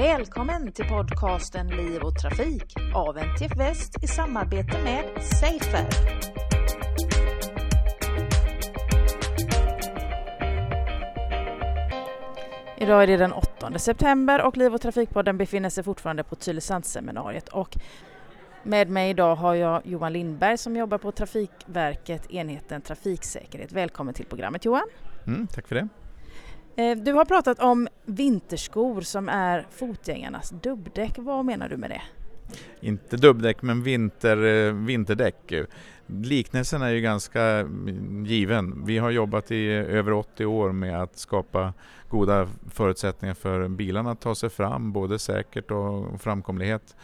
Välkommen till podcasten Liv och Trafik av NTF Väst i samarbete med Safer. Idag är det den 8 september och Liv och Trafikpodden befinner sig fortfarande på Tylösandsseminariet och med mig idag har jag Johan Lindberg som jobbar på Trafikverket enheten Trafiksäkerhet. Välkommen till programmet Johan. Mm, tack för det. Eh, du har pratat om vinterskor som är fotgängarnas dubbdäck. Vad menar du med det? Inte dubbdäck men vinter, eh, vinterdäck. Liknelsen är ju ganska mm, given. Vi har jobbat i över 80 år med att skapa goda förutsättningar för bilarna att ta sig fram, både säkert och framkomlighet.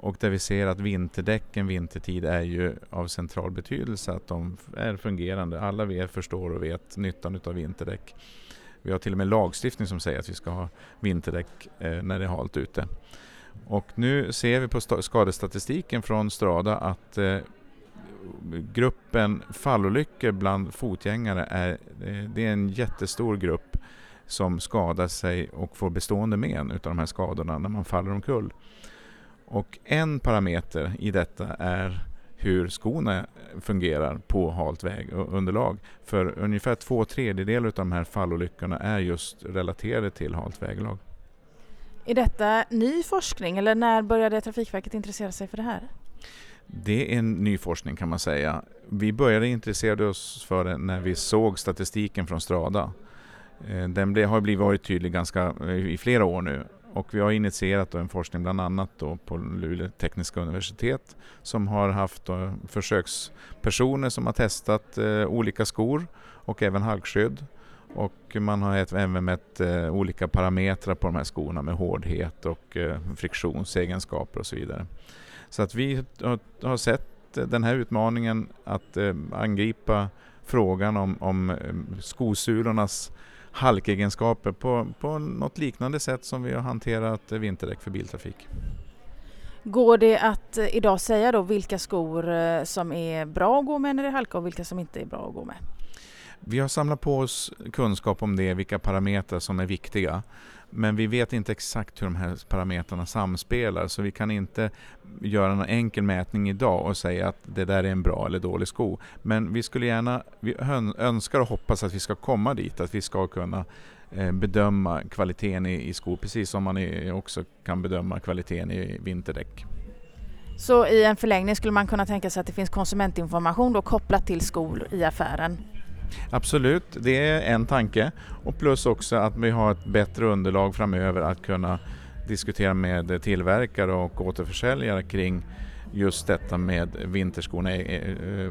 Och där vi ser att vinterdäcken vintertid är ju av central betydelse, att de är fungerande. Alla vi förstår och vet nyttan av vinterdäck. Vi har till och med lagstiftning som säger att vi ska ha vinterdäck eh, när det är halt ute. Och nu ser vi på skadestatistiken från Strada att eh, gruppen fallolyckor bland fotgängare är, eh, det är en jättestor grupp som skadar sig och får bestående men utav de här skadorna när man faller omkull. Och en parameter i detta är hur skorna fungerar på halt vägunderlag. För ungefär två tredjedelar av de här fallolyckorna är just relaterade till halt väglag. Är detta ny forskning eller när började Trafikverket intressera sig för det här? Det är en ny forskning kan man säga. Vi började intressera oss för det när vi såg statistiken från Strada. Eh, den har blivit varit tydlig ganska i flera år nu och vi har initierat en forskning bland annat då på Luleå tekniska universitet som har haft försökspersoner som har testat eh, olika skor och även halkskydd. Och man har även mätt eh, olika parametrar på de här skorna med hårdhet och eh, friktionsegenskaper och så vidare. Så att vi har, har sett den här utmaningen att eh, angripa frågan om, om eh, skosulornas halkegenskaper på, på något liknande sätt som vi har hanterat vinterdäck för biltrafik. Går det att eh, idag säga då vilka skor eh, som är bra att gå med när det är halka och vilka som inte är bra att gå med? Vi har samlat på oss kunskap om det, vilka parametrar som är viktiga. Men vi vet inte exakt hur de här parametrarna samspelar så vi kan inte göra en enkel mätning idag och säga att det där är en bra eller dålig sko. Men vi skulle gärna, vi önskar och hoppas att vi ska komma dit, att vi ska kunna eh, bedöma kvaliteten i, skor precis som man också kan bedöma kvaliteten i vinterdäck. Så i en förlängning skulle man kunna tänka sig att det finns konsumentinformation då kopplat till skor i affären? Absolut, det är en tanke och plus också att vi har ett bättre underlag framöver att kunna diskutera med tillverkare och återförsäljare kring just detta med vinterskorna, eh, eh,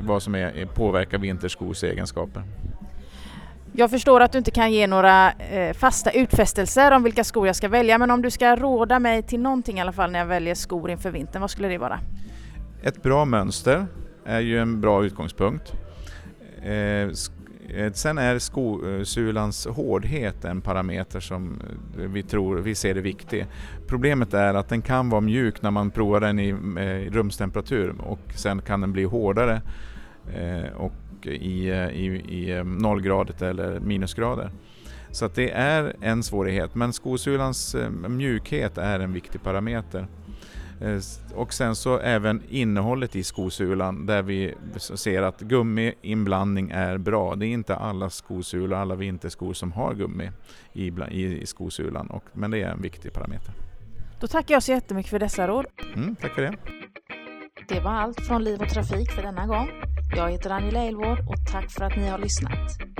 vad som är, påverkar vinterskos egenskaper. Jag förstår att du inte kan ge några eh, fasta utfästelser om vilka skor jag ska välja men om du ska råda mig till någonting i alla fall när jag väljer skor inför vintern, vad skulle det vara? Ett bra mönster är ju en bra utgångspunkt. Eh, eh, sen är skosulans eh, hårdhet en parameter som eh, vi, tror, vi ser är viktig. Problemet är att den kan vara mjuk när man provar den i rumstemperatur och sen kan den bli hårdare och i, i, i nollgradigt eller minusgrader. Så att det är en svårighet men skosulans mjukhet är en viktig parameter. Eh, och sen så även innehållet i skosulan där vi ser att gummiinblandning är bra. Det är inte alla skosulor, alla vinterskor som har gummi i, i, skosulan, och, men det är en viktig parameter. Då tackar jag så jättemycket för dessa råd. Mm, tack för det. Det var allt från Liv och Trafik för denna gång. Jag heter Angela Elvård och tack för att ni har lyssnat.